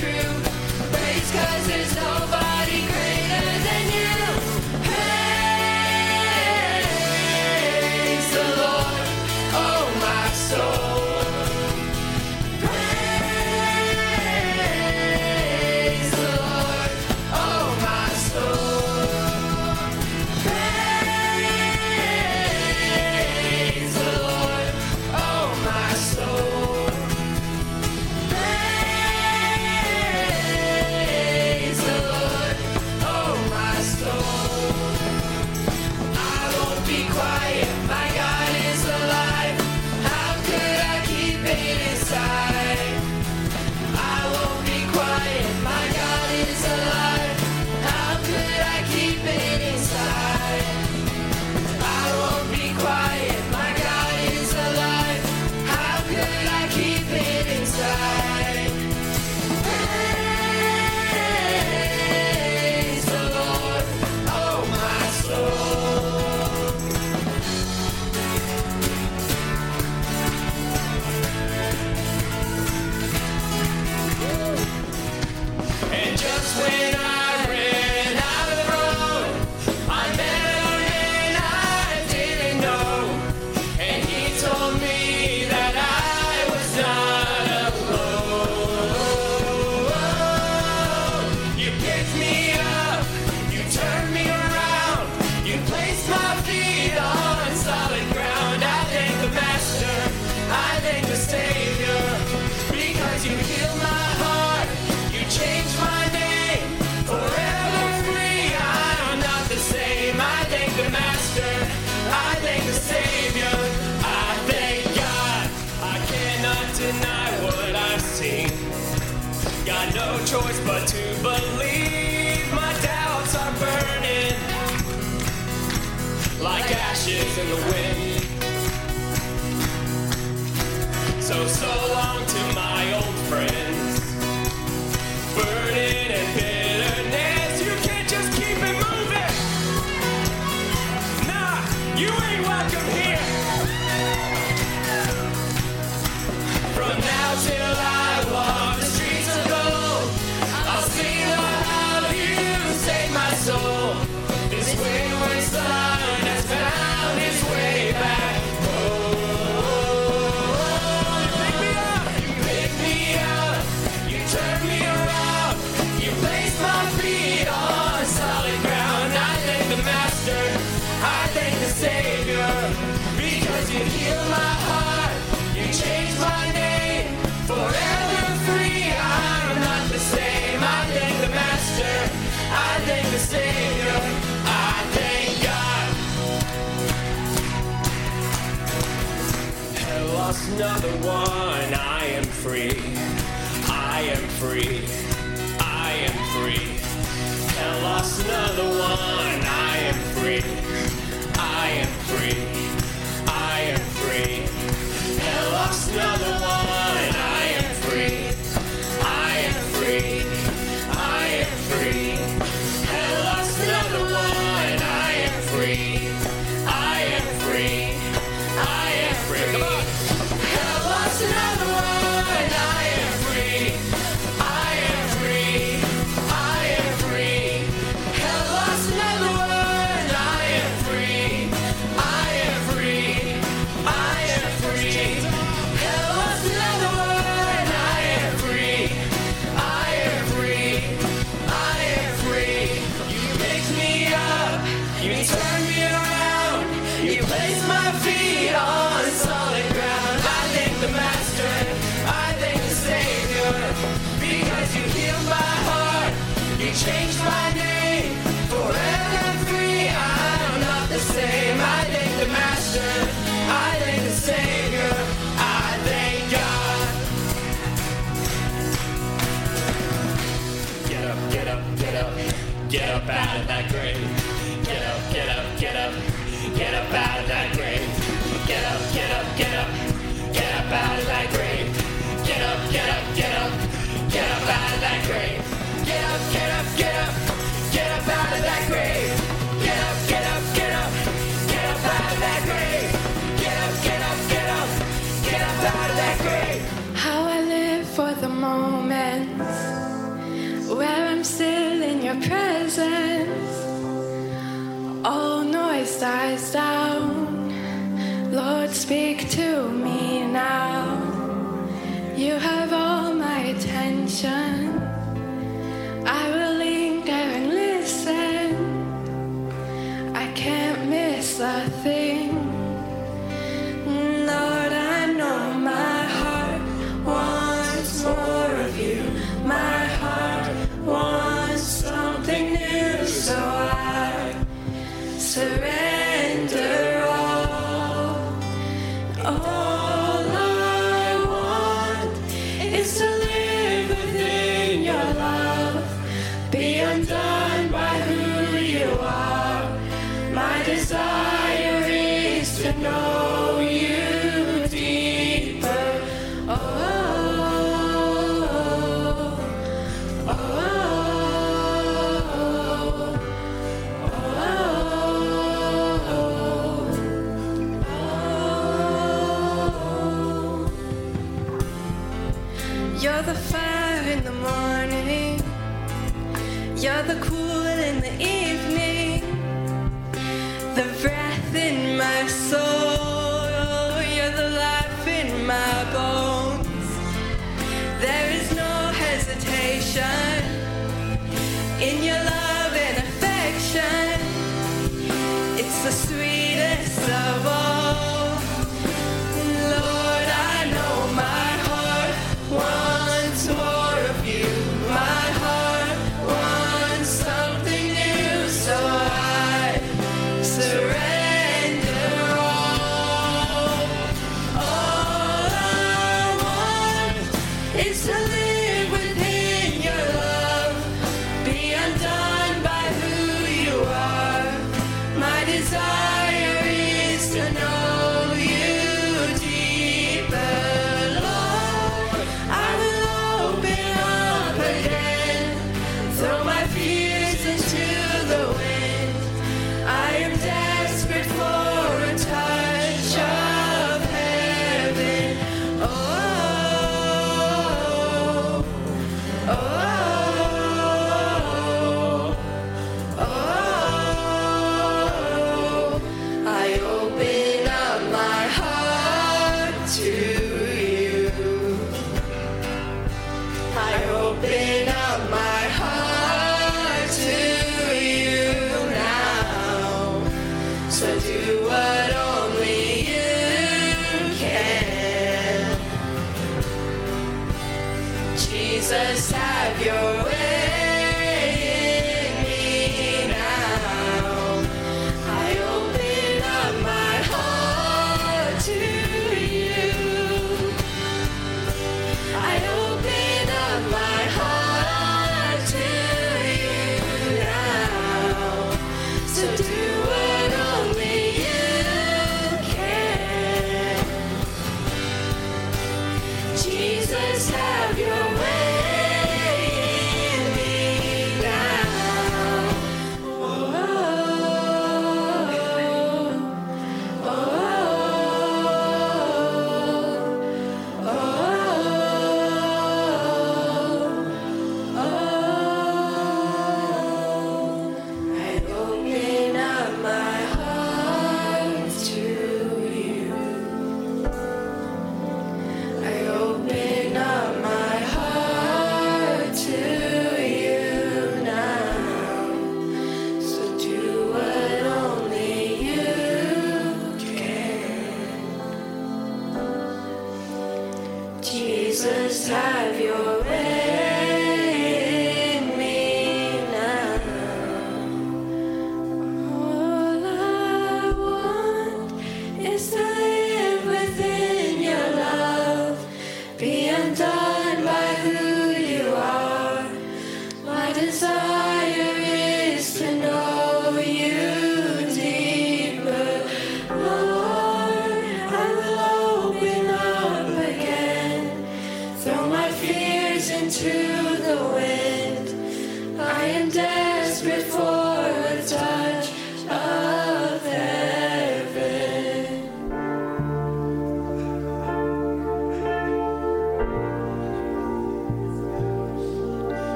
true. Ashes lost another one. I am free. I am free. I am free. And lost another one. I am free. I am free. I am free. And lost another one. your presence, all noise dies down. Lord, speak to me.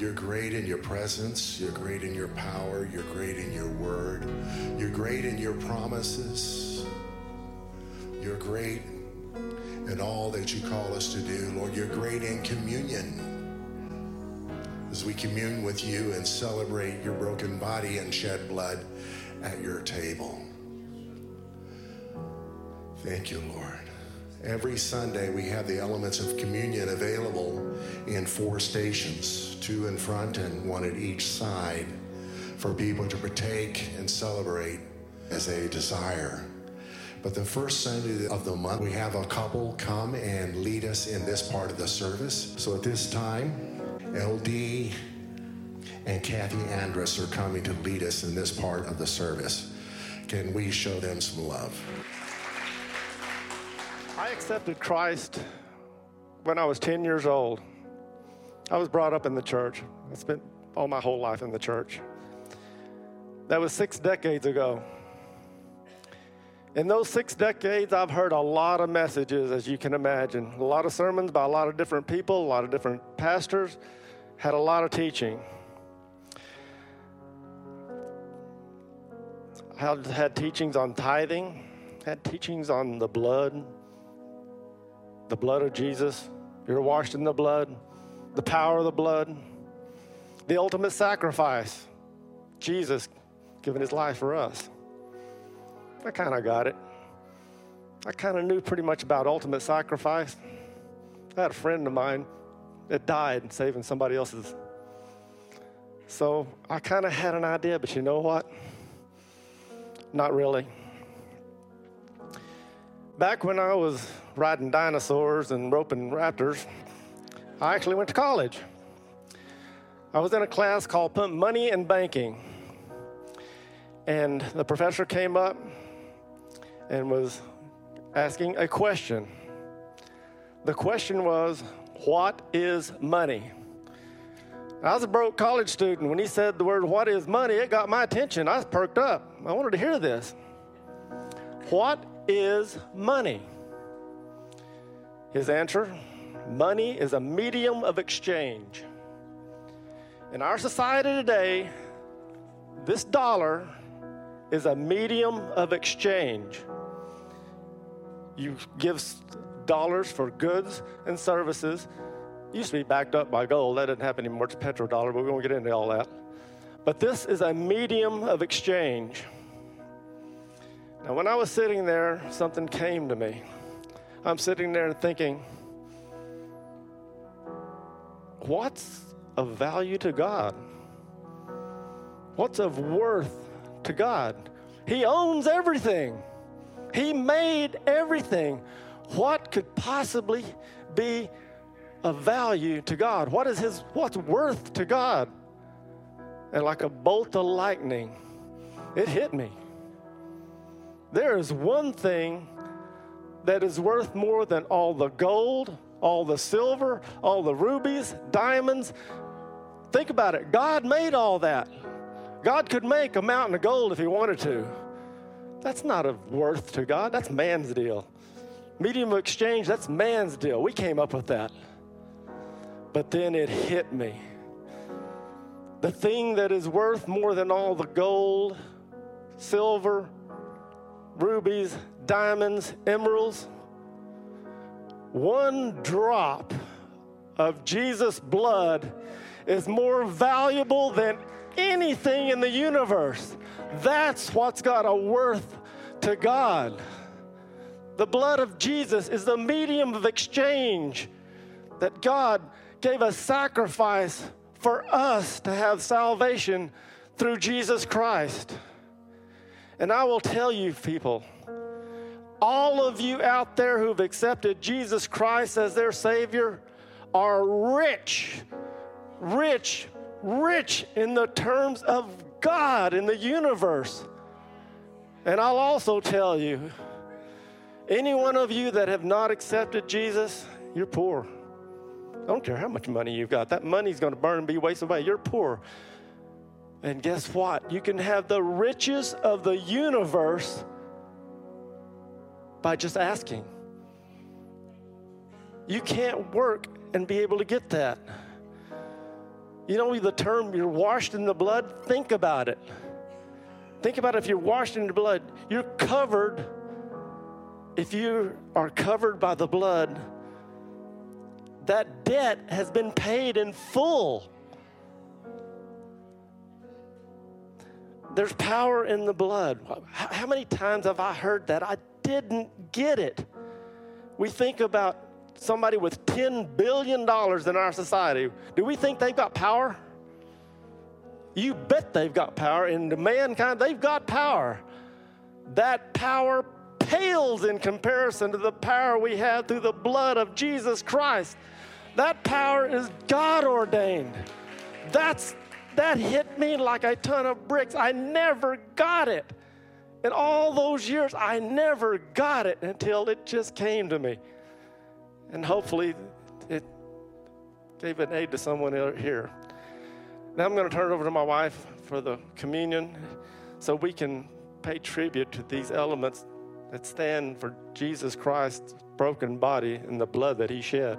You're great in your presence. You're great in your power. You're great in your word. You're great in your promises. You're great in all that you call us to do. Lord, you're great in communion. As we commune with you and celebrate your broken body and shed blood at your table. Thank you, Lord. Every Sunday, we have the elements of communion available in four stations two in front and one at each side for people to partake and celebrate as they desire. But the first Sunday of the month, we have a couple come and lead us in this part of the service. So at this time, LD and Kathy Andrus are coming to lead us in this part of the service. Can we show them some love? I accepted Christ when I was 10 years old. I was brought up in the church. I spent all my whole life in the church. That was six decades ago. In those six decades, I've heard a lot of messages, as you can imagine. A lot of sermons by a lot of different people, a lot of different pastors, had a lot of teaching. I had, teachings on tithing, had teachings on the blood, the blood of Jesus. You're washed in the blood, the power of the blood, the ultimate sacrifice, Jesus giving his life for us. I kind of got it. I kind of knew pretty much about ultimate sacrifice. I had a friend of mine that died saving somebody else's. So I kind of had an idea, but you know what? Not really. Back when I was riding dinosaurs and roping raptors, I actually went to college. I was in a class called Money and Banking. And the professor came up and was asking a question. The question was, What is money? I was a broke college student. When he said the word, What is money? it got my attention. I was perked up. I wanted to hear this. What is money? His answer money is a medium of exchange. In our society today, this dollar is a medium of exchange. You give dollars for goods and services. used to be backed up by gold. That doesn't happen anymore. It's a petrodollar, but we won't get into all that. But this is a medium of exchange. Now, when I was sitting there, something came to me. I'm sitting there thinking, what's of value to God? What's of worth to God? He owns everything. He made everything. What could possibly be of value to God? What is his what's worth to God? And like a bolt of lightning, it hit me. There is one thing that is worth more than all the gold, all the silver, all the rubies, diamonds. Think about it. God made all that. God could make a mountain of gold if he wanted to. That's not of worth to God. That's man's deal. Medium of exchange, that's man's deal. We came up with that. But then it hit me. The thing that is worth more than all the gold, silver, rubies, diamonds, emeralds, one drop of Jesus' blood is more valuable than anything in the universe. That's what's got a worth to God. The blood of Jesus is the medium of exchange that God gave a sacrifice for us to have salvation through Jesus Christ. And I will tell you, people, all of you out there who've accepted Jesus Christ as their Savior are rich, rich, rich in the terms of God in the universe. And I'll also tell you any one of you that have not accepted Jesus, you're poor. I don't care how much money you've got, that money's going to burn and be wasted away. You're poor. And guess what? You can have the riches of the universe by just asking. You can't work and be able to get that. You know the term you're washed in the blood? Think about it. Think about if you're washed in the blood, you're covered. If you are covered by the blood, that debt has been paid in full. There's power in the blood. How many times have I heard that? I didn't get it. We think about somebody with $10 billion in our society. Do we think they've got power? You bet they've got power. The mankind, they've got power. That power pales in comparison to the power we have through the blood of Jesus Christ. That power is God ordained. That's that hit me like a ton of bricks. I never got it. In all those years, I never got it until it just came to me. And hopefully, it gave an aid to someone here. Now I'm going to turn it over to my wife for the communion so we can pay tribute to these elements that stand for Jesus Christ's broken body and the blood that he shed.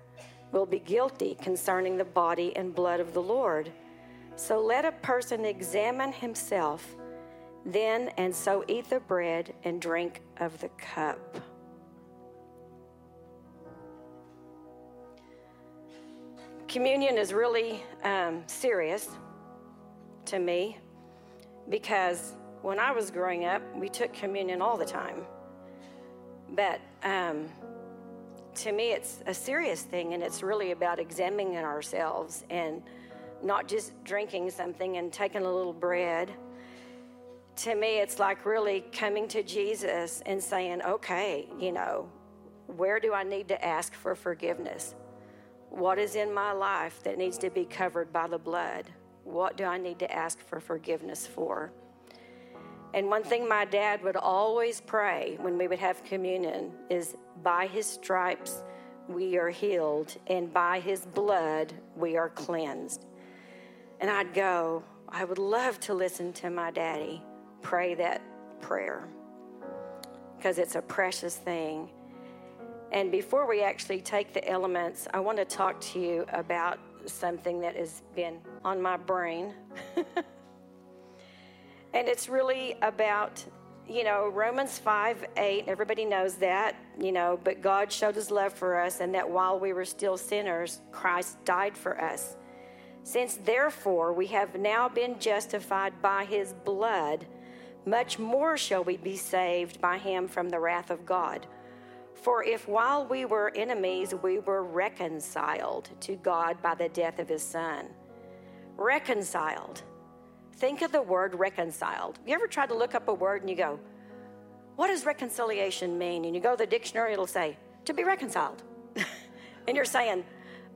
will be guilty concerning the body and blood of the Lord. So let a person examine himself then and so eat the bread and drink of the cup. Communion is really um, serious to me because when I was growing up, we took communion all the time. But um, to me, it's a serious thing, and it's really about examining ourselves and not just drinking something and taking a little bread. To me, it's like really coming to Jesus and saying, okay, you know, where do I need to ask for forgiveness? What is in my life that needs to be covered by the blood? What do I need to ask for forgiveness for? And one thing my dad would always pray when we would have communion is by his stripes we are healed, and by his blood we are cleansed. And I'd go, I would love to listen to my daddy pray that prayer because it's a precious thing. And before we actually take the elements, I want to talk to you about something that has been on my brain. And it's really about, you know, Romans 5 8, everybody knows that, you know, but God showed his love for us, and that while we were still sinners, Christ died for us. Since therefore we have now been justified by his blood, much more shall we be saved by him from the wrath of God. For if while we were enemies, we were reconciled to God by the death of his son, reconciled think of the word reconciled. You ever tried to look up a word and you go, what does reconciliation mean? And you go to the dictionary, it'll say, to be reconciled. and you're saying,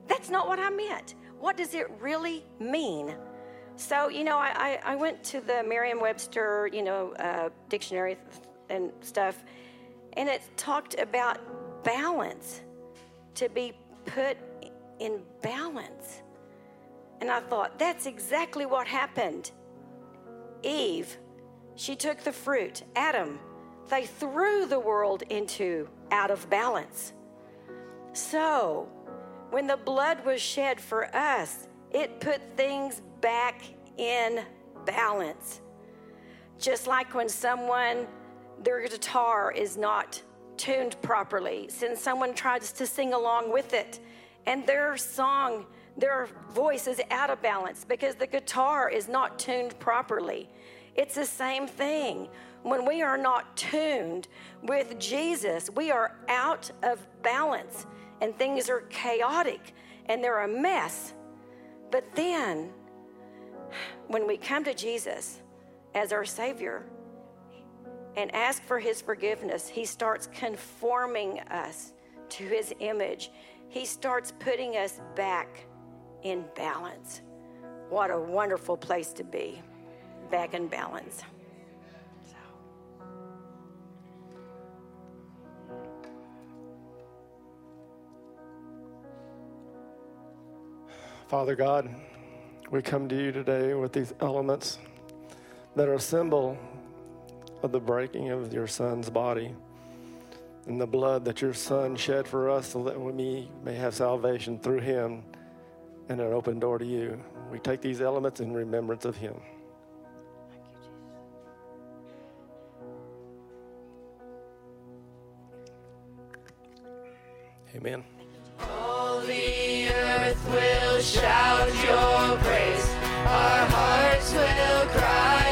that's not what I meant. What does it really mean? So, you know, I, I, went to the Merriam Webster, you know, uh, dictionary and stuff, and it talked about balance, to be put in balance. And I thought, that's exactly what happened. Eve, she took the fruit. Adam, they threw the world into out of balance. So, when the blood was shed for us, it put things back in balance. Just like when someone, their guitar is not tuned properly, since someone tries to sing along with it, and their song their voice is out of balance because the guitar is not tuned properly. It's the same thing. When we are not tuned with Jesus, we are out of balance and things are chaotic and they're a mess. But then, when we come to Jesus as our Savior and ask for His forgiveness, He starts conforming us to His image. He starts putting us back in balance. What a wonderful place to be, back in balance. Father God, we come to you today with these elements that are a symbol of the breaking of your son's body and the blood that your son shed for us so that we may have salvation through him and an open door to you. We take these elements in remembrance of him. Amen. All the earth will shout your praise. Our hearts will cry.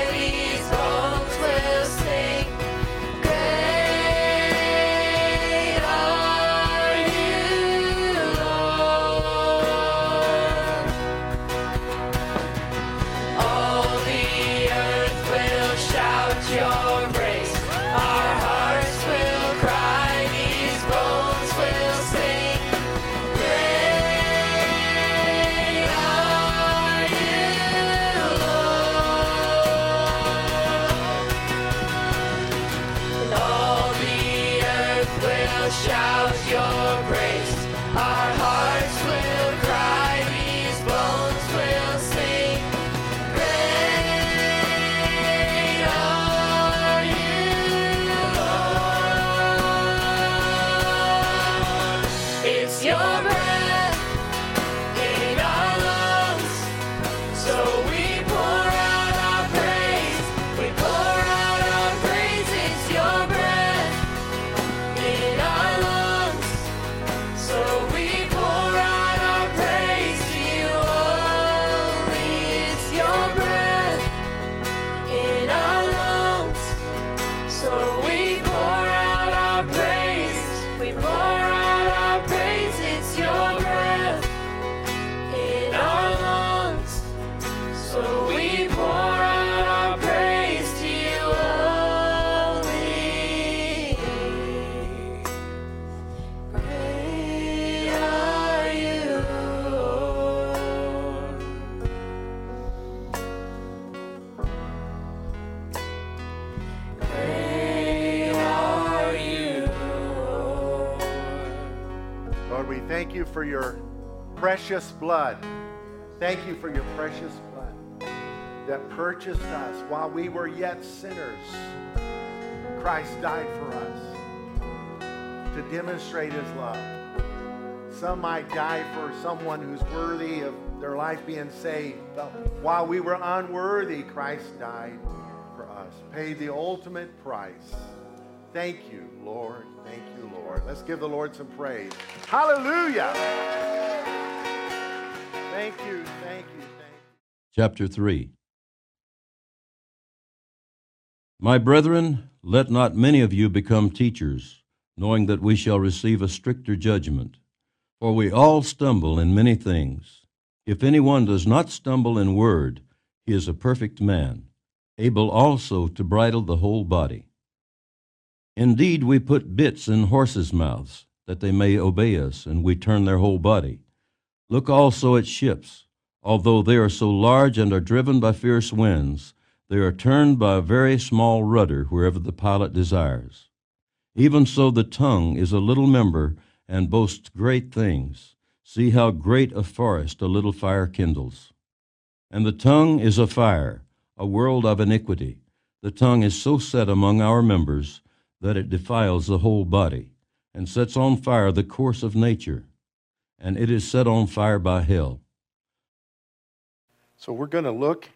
Precious blood. Thank you for your precious blood that purchased us while we were yet sinners. Christ died for us to demonstrate his love. Some might die for someone who's worthy of their life being saved. But while we were unworthy, Christ died for us, paid the ultimate price. Thank you, Lord. Thank you, Lord. Let's give the Lord some praise. Hallelujah. Thank you, thank you. Chapter 3 My brethren, let not many of you become teachers, knowing that we shall receive a stricter judgment. For we all stumble in many things. If anyone does not stumble in word, he is a perfect man, able also to bridle the whole body. Indeed, we put bits in horses' mouths, that they may obey us, and we turn their whole body. Look also at ships. Although they are so large and are driven by fierce winds, they are turned by a very small rudder wherever the pilot desires. Even so, the tongue is a little member and boasts great things. See how great a forest a little fire kindles. And the tongue is a fire, a world of iniquity. The tongue is so set among our members that it defiles the whole body, and sets on fire the course of nature, and it is set on fire by hell. So we're going to look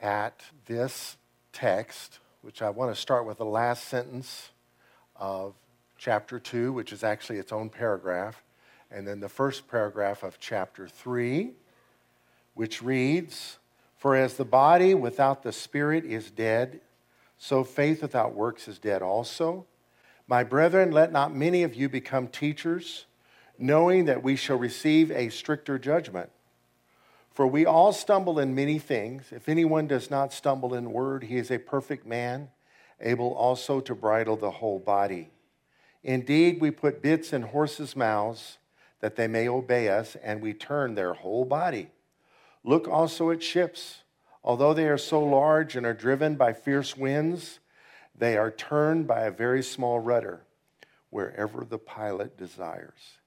at this text, which I want to start with the last sentence of chapter 2, which is actually its own paragraph. And then the first paragraph of chapter 3, which reads For as the body without the spirit is dead, so faith without works is dead also. My brethren, let not many of you become teachers, knowing that we shall receive a stricter judgment. For we all stumble in many things. If anyone does not stumble in word, he is a perfect man, able also to bridle the whole body. Indeed, we put bits in horses' mouths that they may obey us, and we turn their whole body. Look also at ships. Although they are so large and are driven by fierce winds, they are turned by a very small rudder wherever the pilot desires.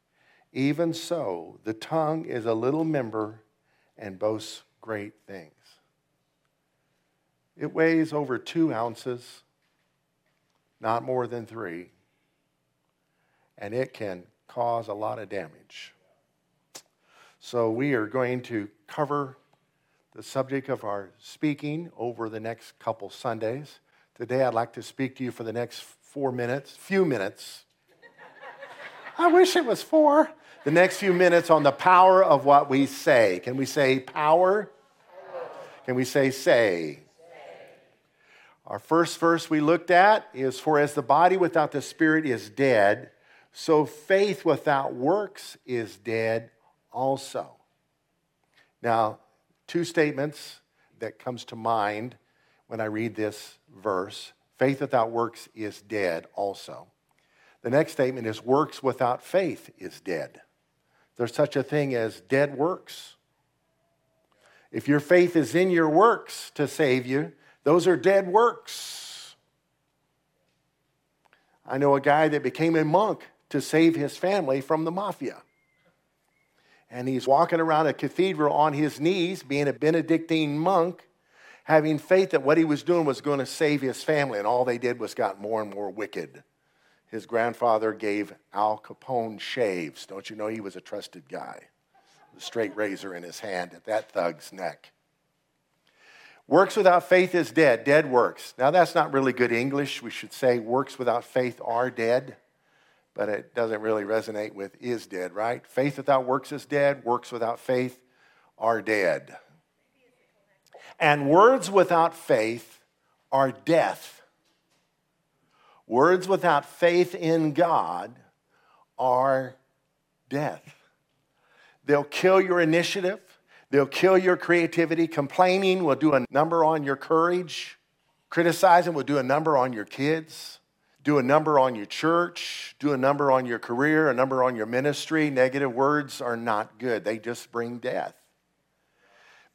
Even so, the tongue is a little member and boasts great things. It weighs over two ounces, not more than three, and it can cause a lot of damage. So, we are going to cover the subject of our speaking over the next couple Sundays. Today, I'd like to speak to you for the next four minutes, few minutes. I wish it was four. The next few minutes on the power of what we say. Can we say power? Can we say say? Our first verse we looked at is For as the body without the spirit is dead, so faith without works is dead also. Now, two statements that comes to mind when I read this verse. Faith without works is dead also. The next statement is works without faith is dead. There's such a thing as dead works. If your faith is in your works to save you, those are dead works. I know a guy that became a monk to save his family from the mafia. And he's walking around a cathedral on his knees, being a Benedictine monk, having faith that what he was doing was going to save his family. And all they did was got more and more wicked. His grandfather gave Al Capone shaves. Don't you know he was a trusted guy? The straight razor in his hand at that thug's neck. Works without faith is dead, dead works. Now, that's not really good English. We should say works without faith are dead but it doesn't really resonate with is dead, right? Faith without works is dead, works without faith are dead. And words without faith are death. Words without faith in God are death. They'll kill your initiative, they'll kill your creativity. Complaining will do a number on your courage, criticizing will do a number on your kids do a number on your church, do a number on your career, a number on your ministry. Negative words are not good, they just bring death.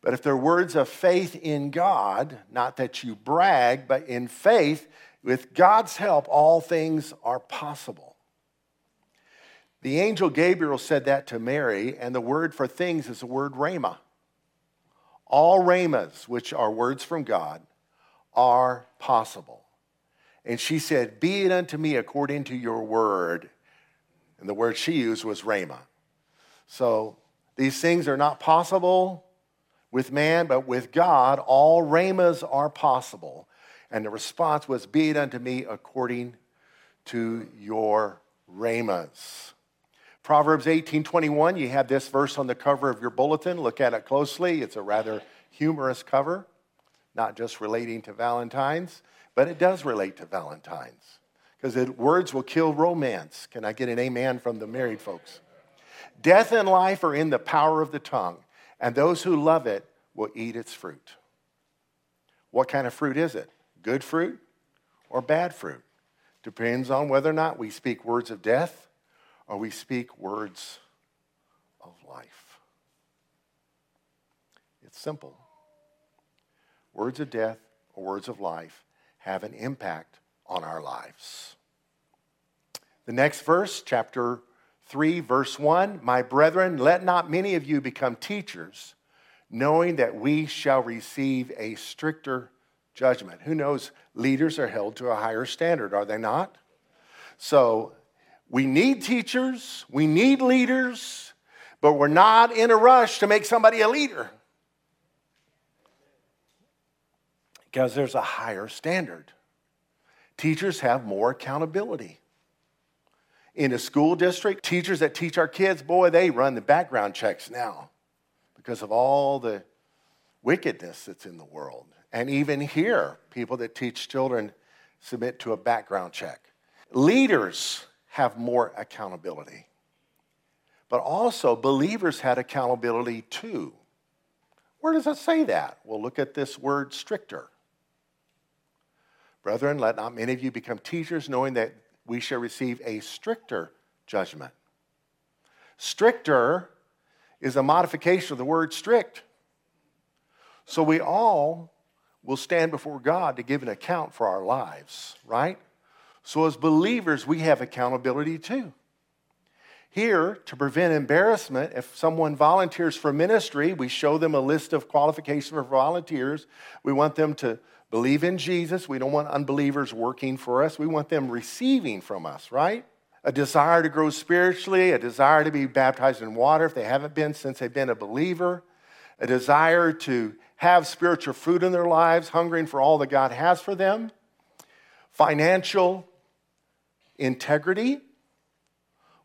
But if they're words of faith in God, not that you brag, but in faith, with God's help, all things are possible. The angel Gabriel said that to Mary, and the word for things is the word rhema. All rhemas, which are words from God, are possible. And she said, Be it unto me according to your word. And the word she used was rhema. So these things are not possible with man, but with God, all rhemas are possible. And the response was, Be it unto me according to your rhemas. Proverbs 18:21, you have this verse on the cover of your bulletin. Look at it closely. It's a rather humorous cover, not just relating to Valentine's. But it does relate to Valentine's because words will kill romance. Can I get an amen from the married folks? Death and life are in the power of the tongue, and those who love it will eat its fruit. What kind of fruit is it? Good fruit or bad fruit? Depends on whether or not we speak words of death or we speak words of life. It's simple. Words of death or words of life have an impact on our lives. The next verse, chapter 3, verse 1 My brethren, let not many of you become teachers, knowing that we shall receive a stricter judgment. Who knows? Leaders are held to a higher standard, are they not? So we need teachers, we need leaders, but we're not in a rush to make somebody a leader. because there's a higher standard. Teachers have more accountability. in a school district, teachers that teach our kids, boy, they run the background checks now because of all the wickedness that's in the world. And even here, people that teach children submit to a background check. Leaders have more accountability, but also believers had accountability too. Where does it say that? Well, look at this word stricter. Brethren, let not many of you become teachers, knowing that we shall receive a stricter judgment. Stricter is a modification of the word strict. So we all will stand before God to give an account for our lives, right? So as believers, we have accountability too. Here, to prevent embarrassment, if someone volunteers for ministry, we show them a list of qualifications for volunteers. We want them to believe in Jesus. We don't want unbelievers working for us. We want them receiving from us, right? A desire to grow spiritually, a desire to be baptized in water if they haven't been since they've been a believer, a desire to have spiritual fruit in their lives, hungering for all that God has for them, financial integrity.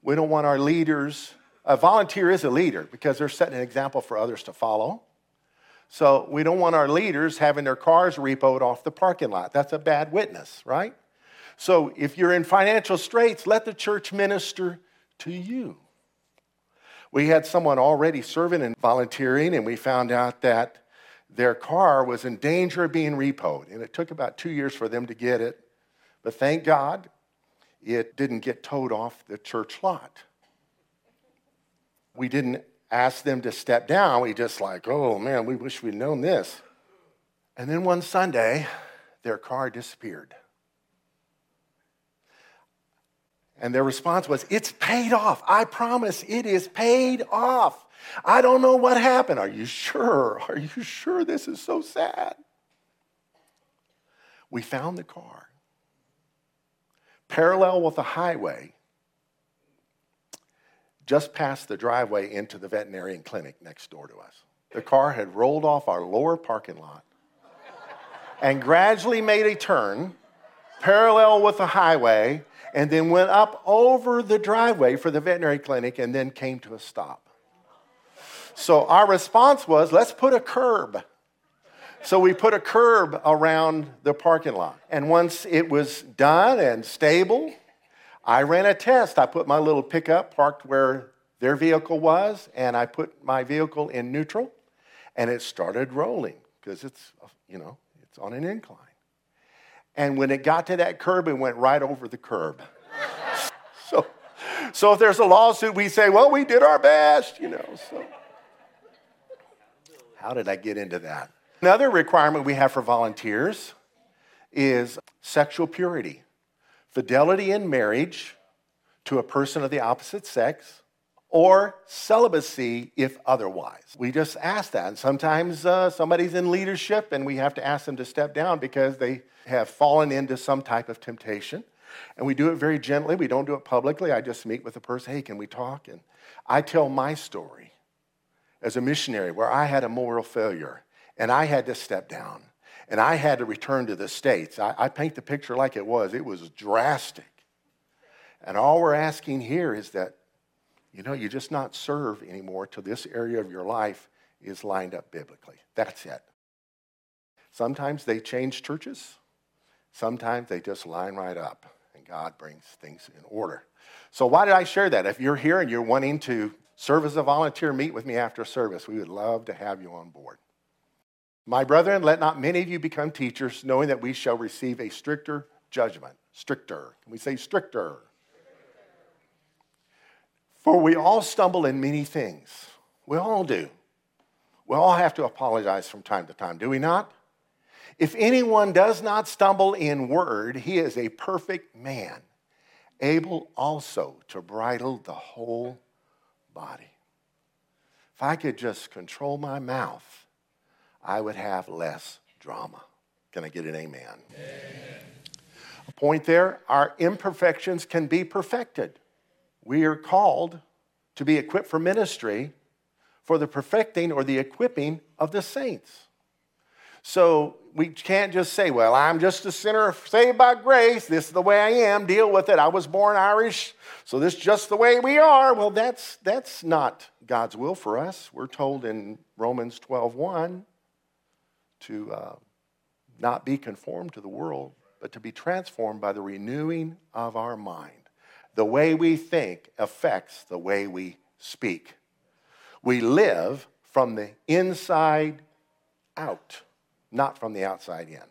We don't want our leaders, a volunteer is a leader because they're setting an example for others to follow. So we don't want our leaders having their cars repoed off the parking lot. That's a bad witness, right? So if you're in financial straits, let the church minister to you. We had someone already serving and volunteering, and we found out that their car was in danger of being repoed. And it took about two years for them to get it. But thank God it didn't get towed off the church lot. We didn't ask them to step down. We just like, oh man, we wish we'd known this. And then one Sunday, their car disappeared. And their response was, It's paid off. I promise it is paid off. I don't know what happened. Are you sure? Are you sure this is so sad? We found the car parallel with the highway just past the driveway into the veterinarian clinic next door to us. The car had rolled off our lower parking lot and gradually made a turn parallel with the highway and then went up over the driveway for the veterinary clinic and then came to a stop. So our response was, let's put a curb. So we put a curb around the parking lot. And once it was done and stable, I ran a test. I put my little pickup parked where their vehicle was, and I put my vehicle in neutral, and it started rolling because it's, you know, it's on an incline. And when it got to that curb, it went right over the curb. so, so if there's a lawsuit, we say, well, we did our best, you know. So. How did I get into that? Another requirement we have for volunteers is sexual purity, fidelity in marriage to a person of the opposite sex, or celibacy if otherwise. We just ask that. And sometimes uh, somebody's in leadership and we have to ask them to step down because they have fallen into some type of temptation. And we do it very gently. We don't do it publicly. I just meet with the person, hey, can we talk? And I tell my story as a missionary where I had a moral failure and I had to step down and I had to return to the States. I, I paint the picture like it was, it was drastic. And all we're asking here is that, you know, you just not serve anymore till this area of your life is lined up biblically. That's it. Sometimes they change churches, sometimes they just line right up, and God brings things in order. So, why did I share that? If you're here and you're wanting to Serve as a volunteer, meet with me after service. We would love to have you on board. My brethren, let not many of you become teachers, knowing that we shall receive a stricter judgment. Stricter. Can we say stricter? For we all stumble in many things. We all do. We all have to apologize from time to time, do we not? If anyone does not stumble in word, he is a perfect man, able also to bridle the whole body. If I could just control my mouth, I would have less drama. Can I get an amen? amen? A point there our imperfections can be perfected. We are called to be equipped for ministry for the perfecting or the equipping of the saints. So we can't just say, well, I'm just a sinner saved by grace. This is the way I am. Deal with it. I was born Irish, so this is just the way we are. Well, that's, that's not God's will for us. We're told in Romans 12 1 to uh, not be conformed to the world, but to be transformed by the renewing of our mind. The way we think affects the way we speak. We live from the inside out not from the outside in.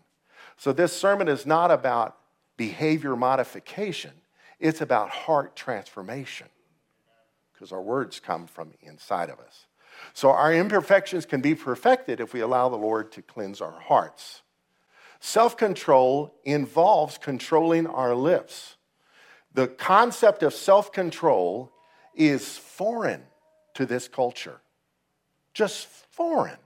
So this sermon is not about behavior modification, it's about heart transformation because our words come from inside of us. So our imperfections can be perfected if we allow the Lord to cleanse our hearts. Self control involves controlling our lips. The concept of self control is foreign to this culture, just foreign.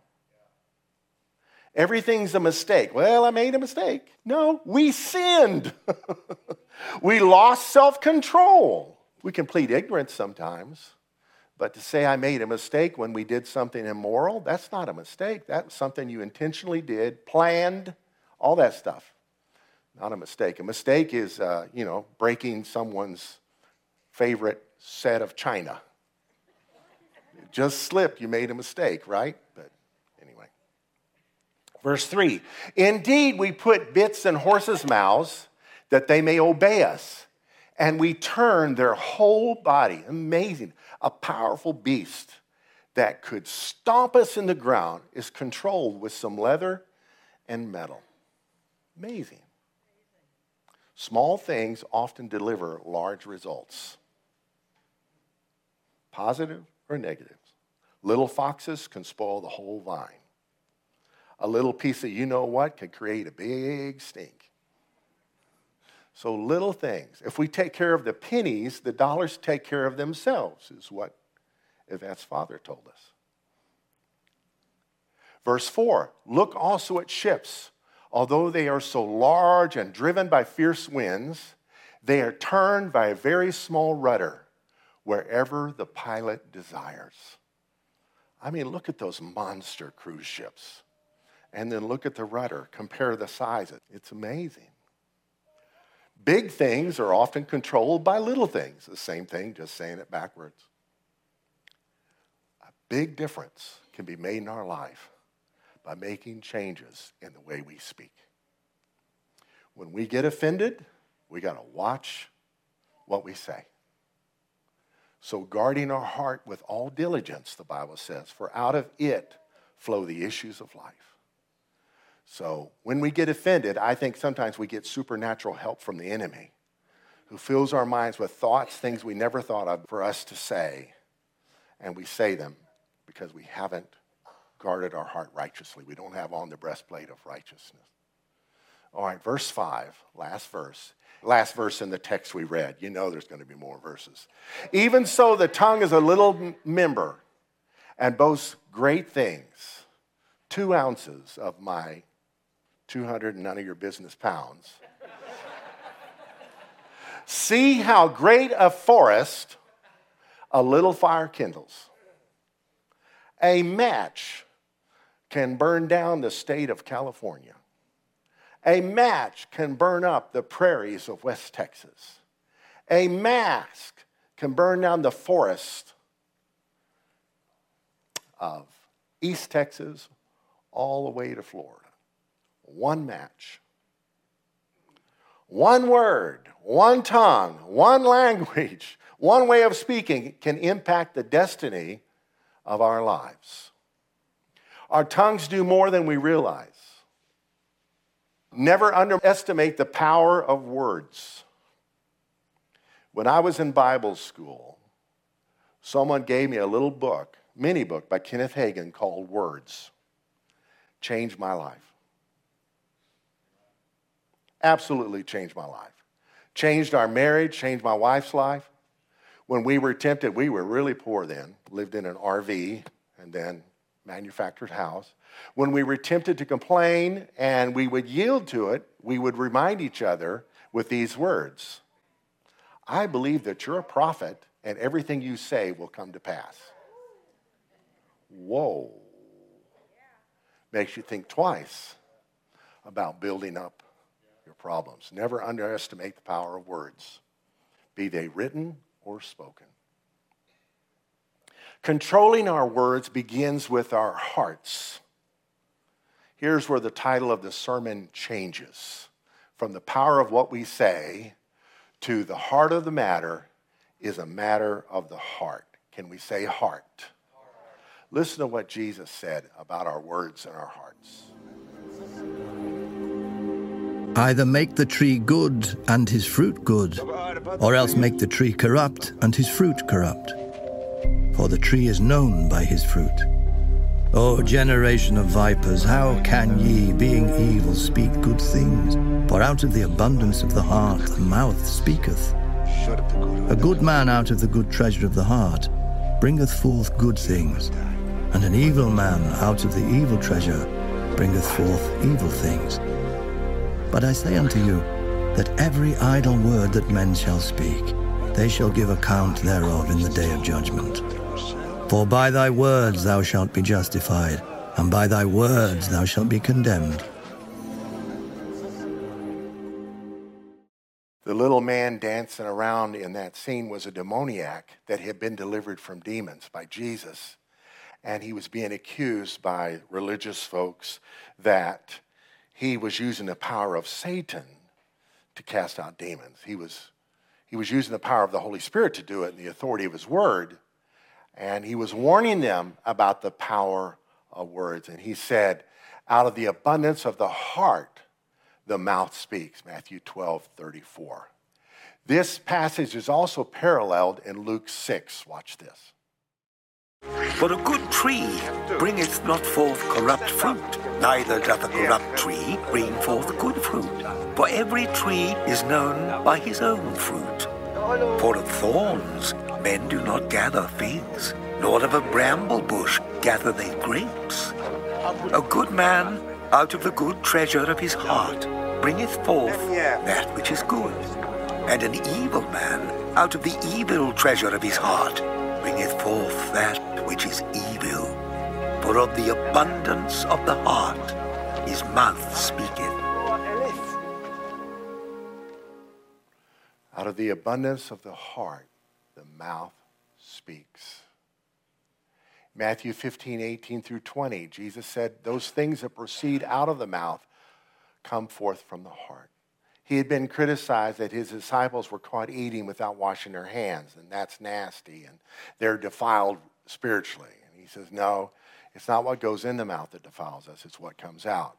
Everything's a mistake. Well, I made a mistake. No, we sinned. we lost self control. We can plead ignorance sometimes, but to say I made a mistake when we did something immoral, that's not a mistake. That's something you intentionally did, planned, all that stuff. Not a mistake. A mistake is, uh, you know, breaking someone's favorite set of china. Just slipped, you made a mistake, right? Verse 3 Indeed, we put bits in horses' mouths that they may obey us, and we turn their whole body. Amazing. A powerful beast that could stomp us in the ground is controlled with some leather and metal. Amazing. Small things often deliver large results, positive or negative. Little foxes can spoil the whole vine a little piece of you know what could create a big stink. So, little things. If we take care of the pennies, the dollars take care of themselves, is what Yvette's father told us. Verse 4 Look also at ships. Although they are so large and driven by fierce winds, they are turned by a very small rudder wherever the pilot desires. I mean, look at those monster cruise ships and then look at the rudder, compare the size. It's amazing. Big things are often controlled by little things. The same thing, just saying it backwards. A big difference can be made in our life by making changes in the way we speak. When we get offended, we got to watch what we say. So, guarding our heart with all diligence, the Bible says, for out of it flow the issues of life. So when we get offended, I think sometimes we get supernatural help from the enemy who fills our minds with thoughts, things we never thought of for us to say. And we say them because we haven't guarded our heart righteously. We don't have on the breastplate of righteousness. All right, verse 5, last verse. Last verse in the text we read. You know there's going to be more verses. Even so, the tongue is a little member and boasts great things. Two ounces of my 200 and none of your business pounds. See how great a forest a little fire kindles. A match can burn down the state of California. A match can burn up the prairies of West Texas. A mask can burn down the forest of East Texas all the way to Florida one match. One word, one tongue, one language, one way of speaking can impact the destiny of our lives. Our tongues do more than we realize. Never underestimate the power of words. When I was in Bible school, someone gave me a little book, mini book by Kenneth Hagin called Words. Changed my life absolutely changed my life. Changed our marriage, changed my wife's life. When we were tempted, we were really poor then, lived in an RV and then manufactured house. When we were tempted to complain and we would yield to it, we would remind each other with these words I believe that you're a prophet and everything you say will come to pass. Whoa. makes you think twice about building up problems. Never underestimate the power of words, be they written or spoken. Controlling our words begins with our hearts. Here's where the title of the sermon changes from the power of what we say to the heart of the matter is a matter of the heart. Can we say heart? Listen to what Jesus said about our words and our hearts. Either make the tree good and his fruit good, or else make the tree corrupt and his fruit corrupt. For the tree is known by his fruit. O generation of vipers, how can ye, being evil, speak good things? For out of the abundance of the heart the mouth speaketh. A good man out of the good treasure of the heart bringeth forth good things, and an evil man out of the evil treasure bringeth forth evil things. But I say unto you, that every idle word that men shall speak, they shall give account thereof in the day of judgment. For by thy words thou shalt be justified, and by thy words thou shalt be condemned. The little man dancing around in that scene was a demoniac that had been delivered from demons by Jesus. And he was being accused by religious folks that he was using the power of Satan to cast out demons. He was, he was using the power of the Holy Spirit to do it and the authority of his word. And he was warning them about the power of words. And he said, Out of the abundance of the heart, the mouth speaks. Matthew 12, 34. This passage is also paralleled in Luke 6. Watch this. For a good tree bringeth not forth corrupt fruit, neither doth a corrupt tree bring forth good fruit. For every tree is known by his own fruit. For of thorns men do not gather figs, nor of a bramble bush gather they grapes. A good man out of the good treasure of his heart bringeth forth that which is good, and an evil man out of the evil treasure of his heart bringeth forth that which is evil. For of the abundance of the heart his mouth speaketh. Out of the abundance of the heart, the mouth speaks. Matthew 15, 18 through 20, Jesus said, Those things that proceed out of the mouth come forth from the heart. He had been criticized that his disciples were caught eating without washing their hands, and that's nasty, and they're defiled spiritually. And he says, No, it's not what goes in the mouth that defiles us, it's what comes out.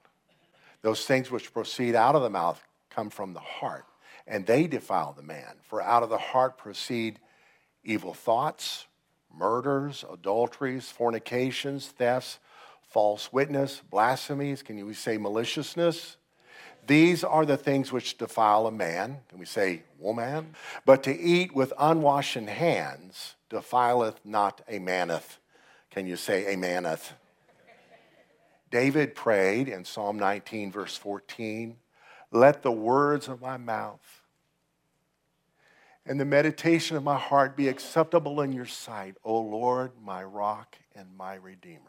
Those things which proceed out of the mouth come from the heart, and they defile the man. For out of the heart proceed evil thoughts, murders, adulteries, fornications, thefts, false witness, blasphemies. Can you say maliciousness? These are the things which defile a man. Can we say woman? But to eat with unwashed hands defileth not a maneth. Can you say a maneth? David prayed in Psalm 19, verse 14, Let the words of my mouth and the meditation of my heart be acceptable in your sight, O Lord, my rock and my redeemer.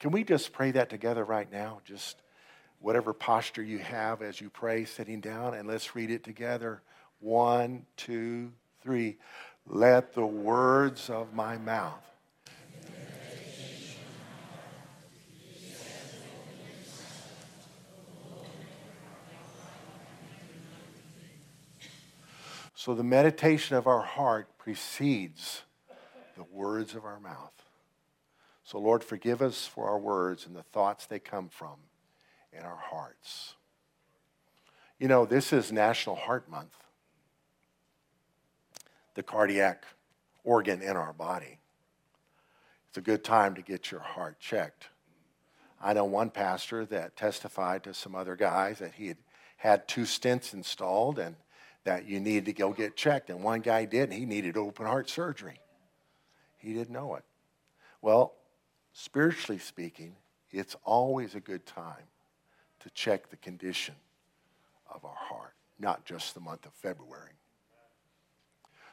Can we just pray that together right now? Just whatever posture you have as you pray, sitting down, and let's read it together. One, two, three. Let the words of my mouth So the meditation of our heart precedes the words of our mouth. So, Lord, forgive us for our words and the thoughts they come from in our hearts. You know, this is National Heart Month, the cardiac organ in our body. It's a good time to get your heart checked. I know one pastor that testified to some other guys that he had had two stents installed and that you needed to go get checked. And one guy did, and he needed open heart surgery. He didn't know it. Well, spiritually speaking, it's always a good time to check the condition of our heart, not just the month of February.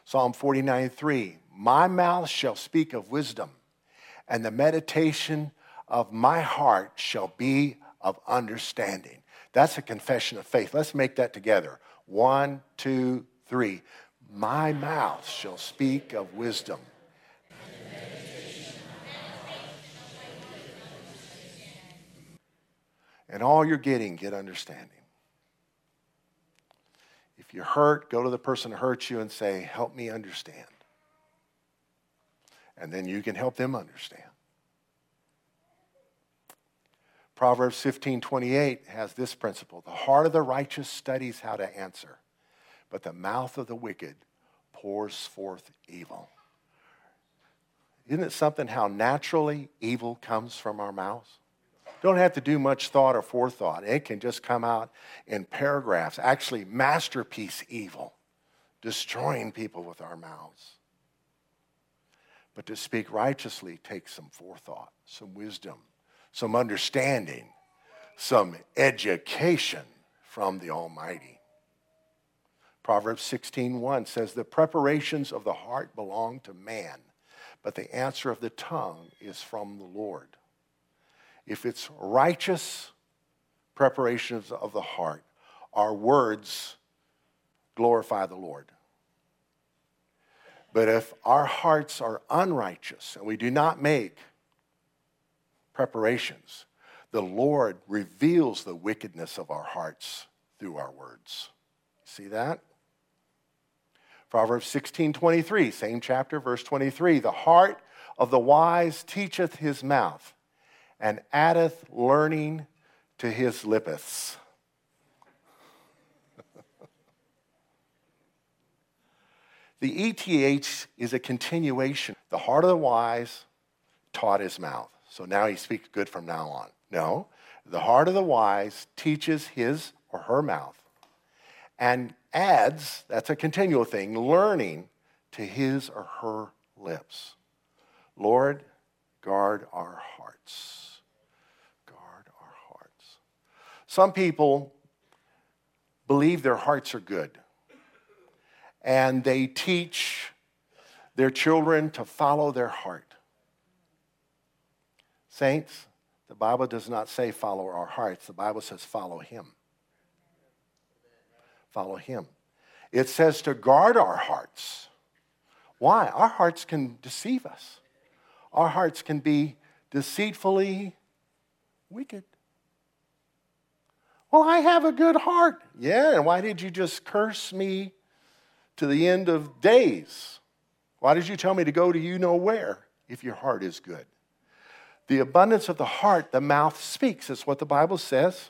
Psalm 49 3 My mouth shall speak of wisdom, and the meditation of my heart shall be of understanding. That's a confession of faith. Let's make that together. One, two, three. My mouth shall speak of wisdom. And all you're getting, get understanding. If you're hurt, go to the person who hurt you and say, Help me understand. And then you can help them understand. Proverbs 15 28 has this principle The heart of the righteous studies how to answer, but the mouth of the wicked pours forth evil. Isn't it something how naturally evil comes from our mouths? Don't have to do much thought or forethought. It can just come out in paragraphs, actually, masterpiece evil, destroying people with our mouths. But to speak righteously takes some forethought, some wisdom, some understanding, some education from the Almighty. Proverbs 16:1 says the preparations of the heart belong to man, but the answer of the tongue is from the Lord. If it's righteous preparations of the heart, our words glorify the Lord. But if our hearts are unrighteous and we do not make preparations, the Lord reveals the wickedness of our hearts through our words. See that? Proverbs 16 23, same chapter, verse 23. The heart of the wise teacheth his mouth, and addeth learning to his lippets. the ETH is a continuation. The heart of the wise taught his mouth. So now he speaks good from now on. No, the heart of the wise teaches his or her mouth and adds, that's a continual thing, learning to his or her lips. Lord, guard our hearts. Guard our hearts. Some people believe their hearts are good, and they teach their children to follow their heart. Saints, the Bible does not say follow our hearts, the Bible says follow Him. Follow Him. It says to guard our hearts. Why? Our hearts can deceive us, our hearts can be deceitfully wicked. Well, I have a good heart. Yeah, and why did you just curse me to the end of days? Why did you tell me to go to you know where if your heart is good? The abundance of the heart, the mouth speaks. It's what the Bible says.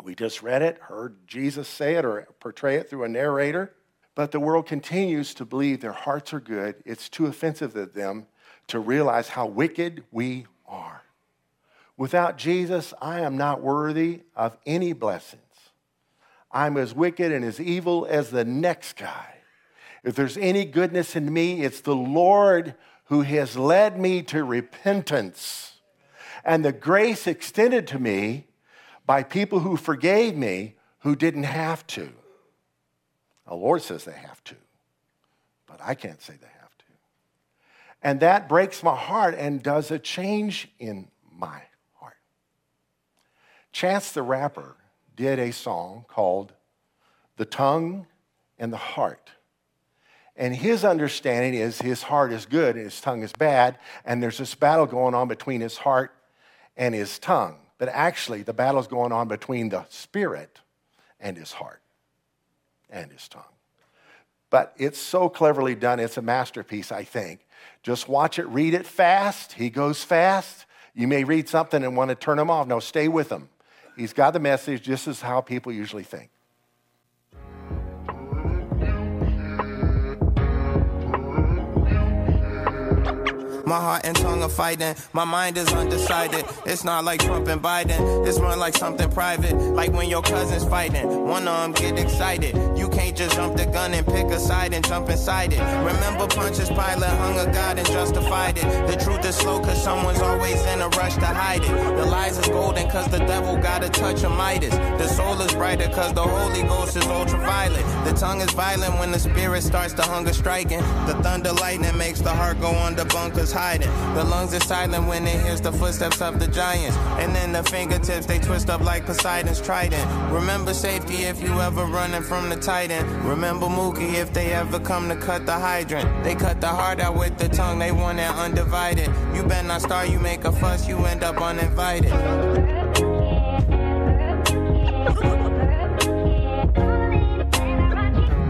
We just read it, heard Jesus say it or portray it through a narrator. But the world continues to believe their hearts are good. It's too offensive to them to realize how wicked we. Without Jesus, I am not worthy of any blessings. I'm as wicked and as evil as the next guy. If there's any goodness in me, it's the Lord who has led me to repentance and the grace extended to me by people who forgave me who didn't have to. The Lord says they have to, but I can't say they have to. And that breaks my heart and does a change in my. Chance the Rapper did a song called The Tongue and the Heart. And his understanding is his heart is good and his tongue is bad, and there's this battle going on between his heart and his tongue. But actually, the battle is going on between the spirit and his heart and his tongue. But it's so cleverly done, it's a masterpiece, I think. Just watch it, read it fast. He goes fast. You may read something and want to turn him off. No, stay with him. He's got the message. This is how people usually think. My heart and tongue are fighting. My mind is undecided. It's not like Trump and Biden. It's more like something private. Like when your cousin's fighting. One of them get excited. You can't just jump the gun and pick a side and jump inside it. Remember Pontius Pilate hung a God and justified it. The truth is slow cause someone's always in a rush to hide it. The lies is golden cause the devil got a touch of Midas. The soul is brighter cause the Holy Ghost is ultraviolet. The tongue is violent when the spirit starts to hunger striking. The thunder lightning makes the heart go under bunkers hiding. The lungs are silent when it hears the footsteps of the giants. And then the fingertips, they twist up like Poseidon's trident. Remember safety if you ever running from the titan. Remember Mookie if they ever come to cut the hydrant. They cut the heart out with the tongue, they want it undivided. You better not start, you make a fuss, you end up uninvited.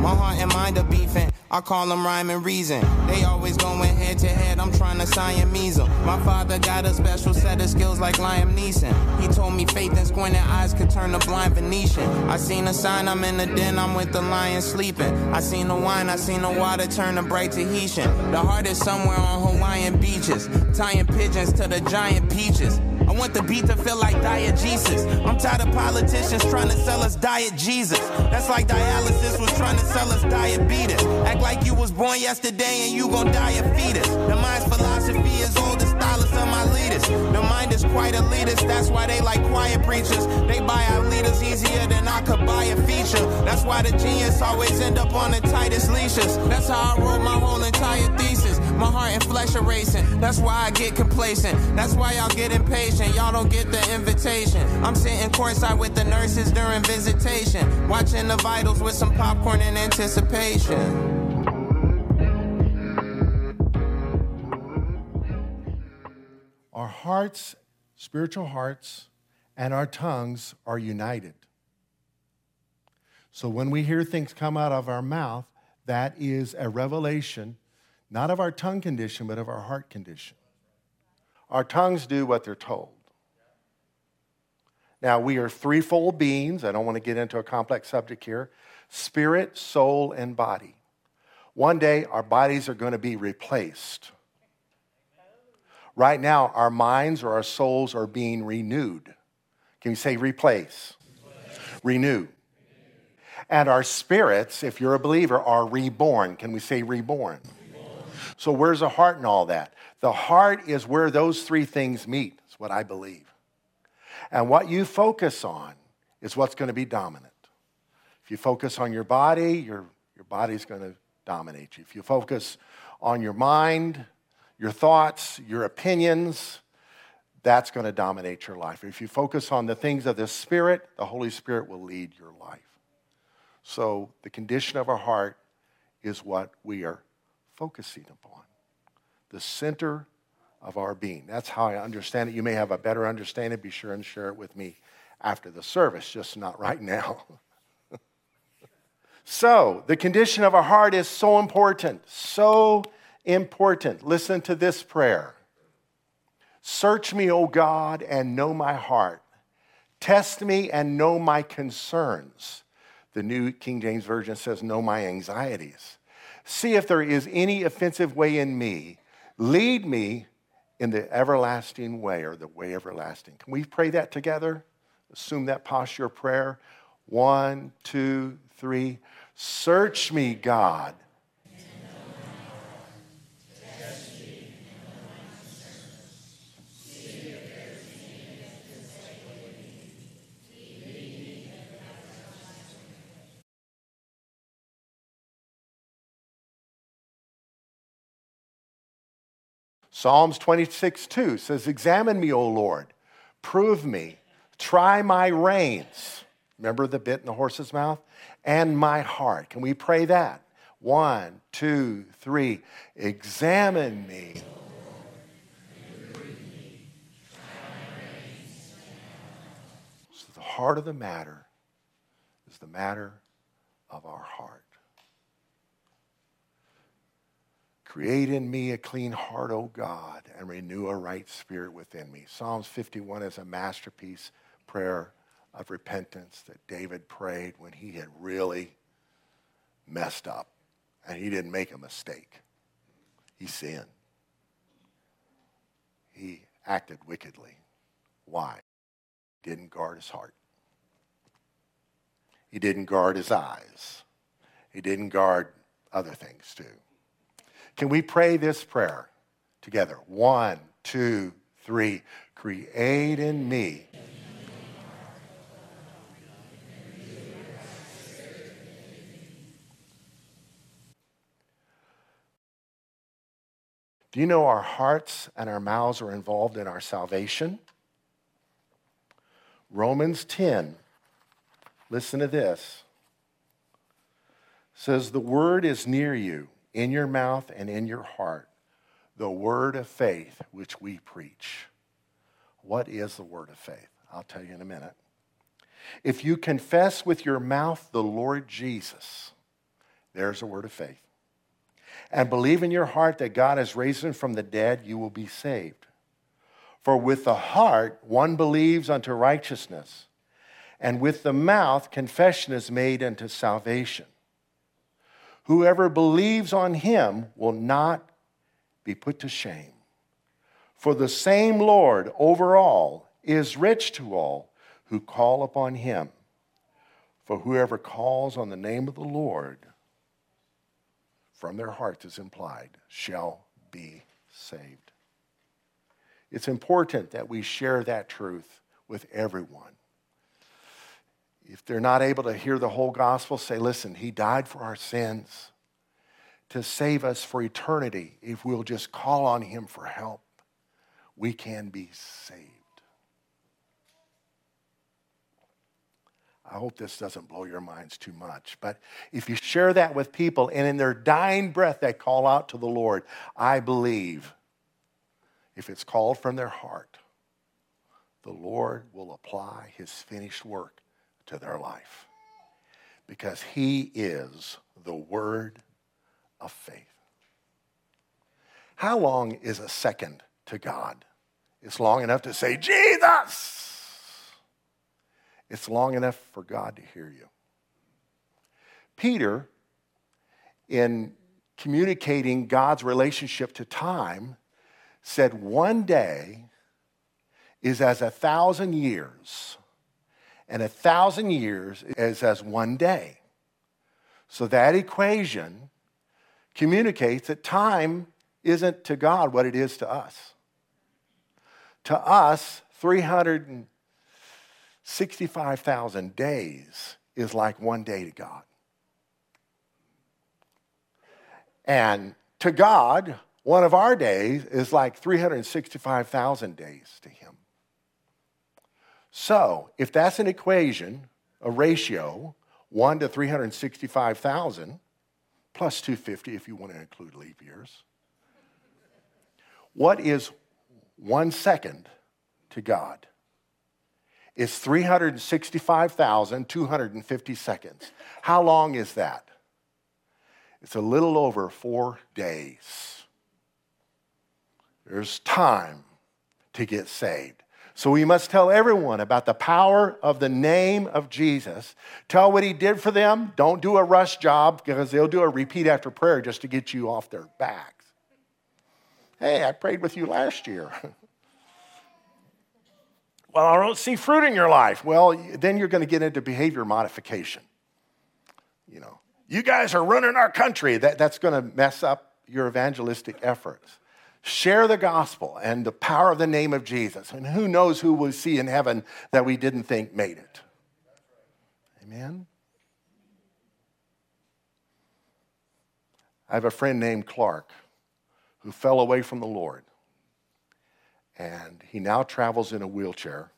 My heart and mind are beefing. I call them rhyme and reason. They always going head to head. I'm trying to Siamese them. My father got a special set of skills like Liam Neeson. He told me faith and squinted eyes could turn a blind Venetian. I seen a sign, I'm in the den, I'm with the lion sleeping. I seen the wine, I seen the water turn a bright Tahitian. The heart is somewhere on Hawaiian beaches, tying pigeons to the giant peaches. I want the beat to feel like diegesis. I'm tired of politicians trying to sell us diet Jesus. That's like dialysis was trying to sell us diabetes. Like you was born yesterday and you gon' die a fetus. The mind's philosophy is old, the stylist of my leaders. The mind is quite elitist, that's why they like quiet preachers. They buy our leaders easier than I could buy a feature. That's why the genius always end up on the tightest leashes. That's how I wrote my whole entire thesis. My heart and flesh are racing. That's why I get complacent. That's why y'all get impatient. Y'all don't get the invitation. I'm sitting courtside with the nurses during visitation. Watching the vitals with some popcorn in anticipation. Our hearts, spiritual hearts, and our tongues are united. So when we hear things come out of our mouth, that is a revelation, not of our tongue condition, but of our heart condition. Our tongues do what they're told. Now, we are threefold beings. I don't want to get into a complex subject here spirit, soul, and body. One day, our bodies are going to be replaced. Right now, our minds or our souls are being renewed. Can you say replace? Renew. And our spirits, if you're a believer, are reborn. Can we say reborn? So, where's the heart in all that? The heart is where those three things meet, is what I believe. And what you focus on is what's going to be dominant. If you focus on your body, your, your body's going to dominate you. If you focus on your mind, your thoughts, your opinions, that's going to dominate your life. If you focus on the things of the Spirit, the Holy Spirit will lead your life. So, the condition of our heart is what we are focusing upon. The center of our being. That's how I understand it. You may have a better understanding. Be sure and share it with me after the service, just not right now. so, the condition of our heart is so important. So important. Listen to this prayer Search me, O God, and know my heart. Test me and know my concerns. The New King James Version says, Know my anxieties. See if there is any offensive way in me. Lead me in the everlasting way or the way everlasting. Can we pray that together? Assume that posture of prayer. One, two, three. Search me, God. Psalms 26, 2 says, Examine me, O Lord, prove me, try my reins. Remember the bit in the horse's mouth? And my heart. Can we pray that? One, two, three. Examine me. So the heart of the matter is the matter of our heart. Create in me a clean heart, O God, and renew a right spirit within me. Psalms 51 is a masterpiece prayer of repentance that David prayed when he had really messed up. And he didn't make a mistake, he sinned. He acted wickedly. Why? He didn't guard his heart. He didn't guard his eyes. He didn't guard other things too. Can we pray this prayer together? One, two, three. Create in me. Do you know our hearts and our mouths are involved in our salvation? Romans 10, listen to this, says, The word is near you, in your mouth and in your heart, the word of faith which we preach. What is the word of faith? I'll tell you in a minute. If you confess with your mouth the Lord Jesus, there's a word of faith, and believe in your heart that God has raised him from the dead, you will be saved. For with the heart one believes unto righteousness, and with the mouth confession is made unto salvation. Whoever believes on him will not be put to shame. For the same Lord over all is rich to all who call upon him. For whoever calls on the name of the Lord, from their hearts is implied, shall be saved. It's important that we share that truth with everyone. If they're not able to hear the whole gospel, say, listen, he died for our sins to save us for eternity. If we'll just call on him for help, we can be saved. I hope this doesn't blow your minds too much. But if you share that with people and in their dying breath they call out to the Lord, I believe if it's called from their heart, the Lord will apply his finished work to their life because he is the word of faith. How long is a second to God? It's long enough to say, Jesus! It's long enough for God to hear you. Peter, in communicating God's relationship to time, said one day is as a thousand years, and a thousand years is as one day. So that equation communicates that time isn't to God what it is to us. To us, 365,000 days is like one day to God. And to God, one of our days is like 365,000 days to him. So, if that's an equation, a ratio, 1 to 365,000, plus 250 if you want to include leap years, what is one second to God? It's 365,250 seconds. How long is that? It's a little over four days. There's time to get saved. So we must tell everyone about the power of the name of Jesus. Tell what he did for them. Don't do a rush job because they'll do a repeat after prayer just to get you off their backs. Hey, I prayed with you last year. well, I don't see fruit in your life. Well, then you're going to get into behavior modification. You know, you guys are running our country. That, that's going to mess up your evangelistic efforts share the gospel and the power of the name of Jesus. And who knows who we'll see in heaven that we didn't think made it. Amen. I have a friend named Clark who fell away from the Lord. And he now travels in a wheelchair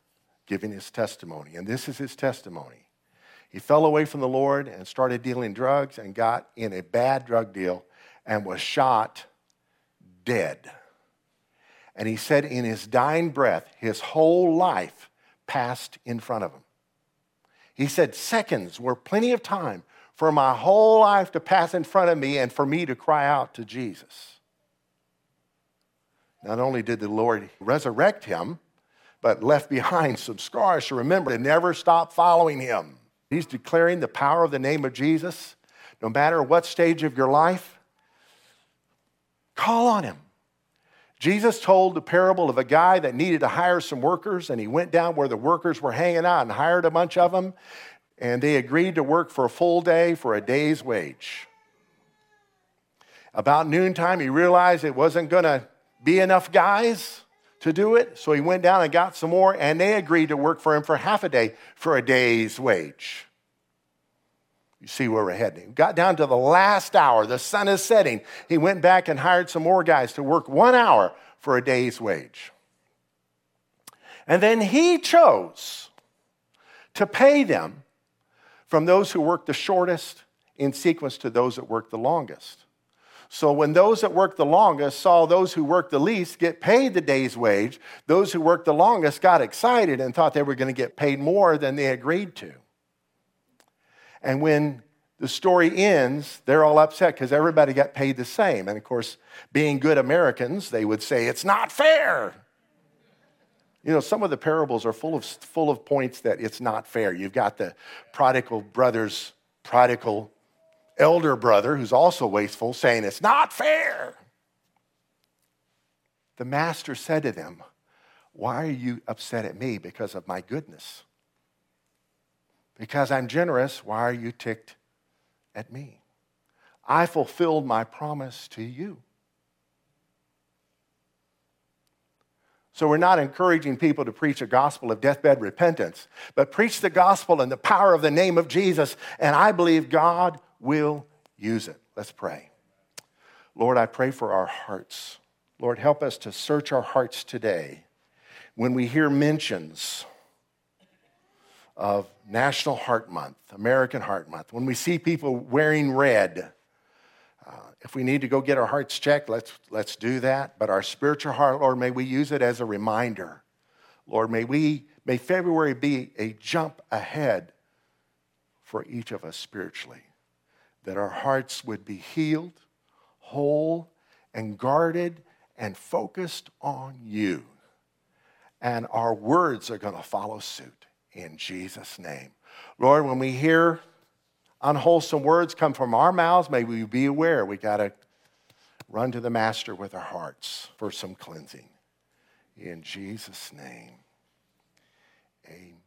giving his testimony. And this is his testimony. He fell away from the Lord and started dealing drugs and got in a bad drug deal and was shot dead. And he said, in his dying breath, his whole life passed in front of him. He said, seconds were plenty of time for my whole life to pass in front of me and for me to cry out to Jesus. Not only did the Lord resurrect him, but left behind some scars to remember to never stop following him. He's declaring the power of the name of Jesus. No matter what stage of your life, call on him. Jesus told the parable of a guy that needed to hire some workers, and he went down where the workers were hanging out and hired a bunch of them, and they agreed to work for a full day for a day's wage. About noontime, he realized it wasn't going to be enough guys to do it, so he went down and got some more, and they agreed to work for him for half a day for a day's wage. You see where we're heading. Got down to the last hour. The sun is setting. He went back and hired some more guys to work one hour for a day's wage. And then he chose to pay them from those who worked the shortest in sequence to those that worked the longest. So when those that worked the longest saw those who worked the least get paid the day's wage, those who worked the longest got excited and thought they were going to get paid more than they agreed to. And when the story ends, they're all upset because everybody got paid the same. And of course, being good Americans, they would say, it's not fair. You know, some of the parables are full of, full of points that it's not fair. You've got the prodigal brother's prodigal elder brother, who's also wasteful, saying, It's not fair. The master said to them, Why are you upset at me because of my goodness? Because I'm generous, why are you ticked at me? I fulfilled my promise to you. So we're not encouraging people to preach a gospel of deathbed repentance, but preach the gospel in the power of the name of Jesus, and I believe God will use it. Let's pray. Lord, I pray for our hearts. Lord, help us to search our hearts today. When we hear mentions of National Heart Month, American Heart Month, when we see people wearing red, uh, if we need to go get our hearts checked, let's, let's do that. But our spiritual heart, Lord, may we use it as a reminder. Lord, may we, may February be a jump ahead for each of us spiritually that our hearts would be healed, whole, and guarded and focused on you. And our words are going to follow suit in Jesus' name. Lord, when we hear unwholesome words come from our mouths, may we be aware we got to run to the Master with our hearts for some cleansing. In Jesus' name, amen.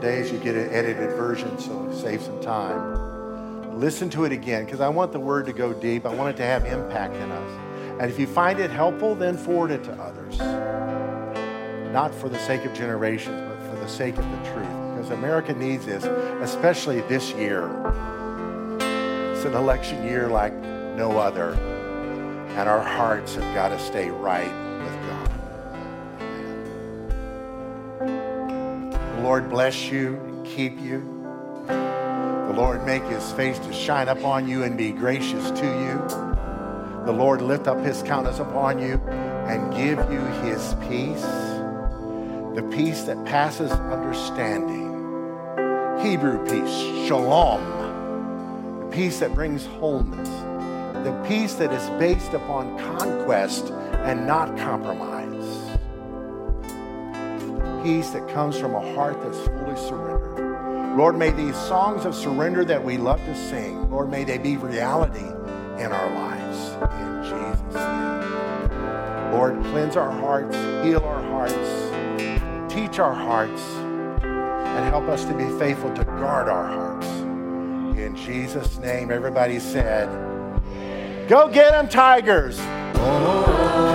Days, you get an edited version, so save some time. Listen to it again because I want the word to go deep. I want it to have impact in us. And if you find it helpful, then forward it to others. Not for the sake of generations, but for the sake of the truth. Because America needs this, especially this year. It's an election year like no other. And our hearts have got to stay right Lord bless you and keep you. The Lord make his face to shine upon you and be gracious to you. The Lord lift up his countenance upon you and give you his peace. The peace that passes understanding. Hebrew peace, shalom. The peace that brings wholeness. The peace that is based upon conquest and not compromise. Peace that comes from a heart that's fully surrendered. Lord, may these songs of surrender that we love to sing, Lord, may they be reality in our lives. In Jesus' name. Lord, cleanse our hearts, heal our hearts, teach our hearts, and help us to be faithful to guard our hearts. In Jesus' name, everybody said, Go get them, Tigers! Oh,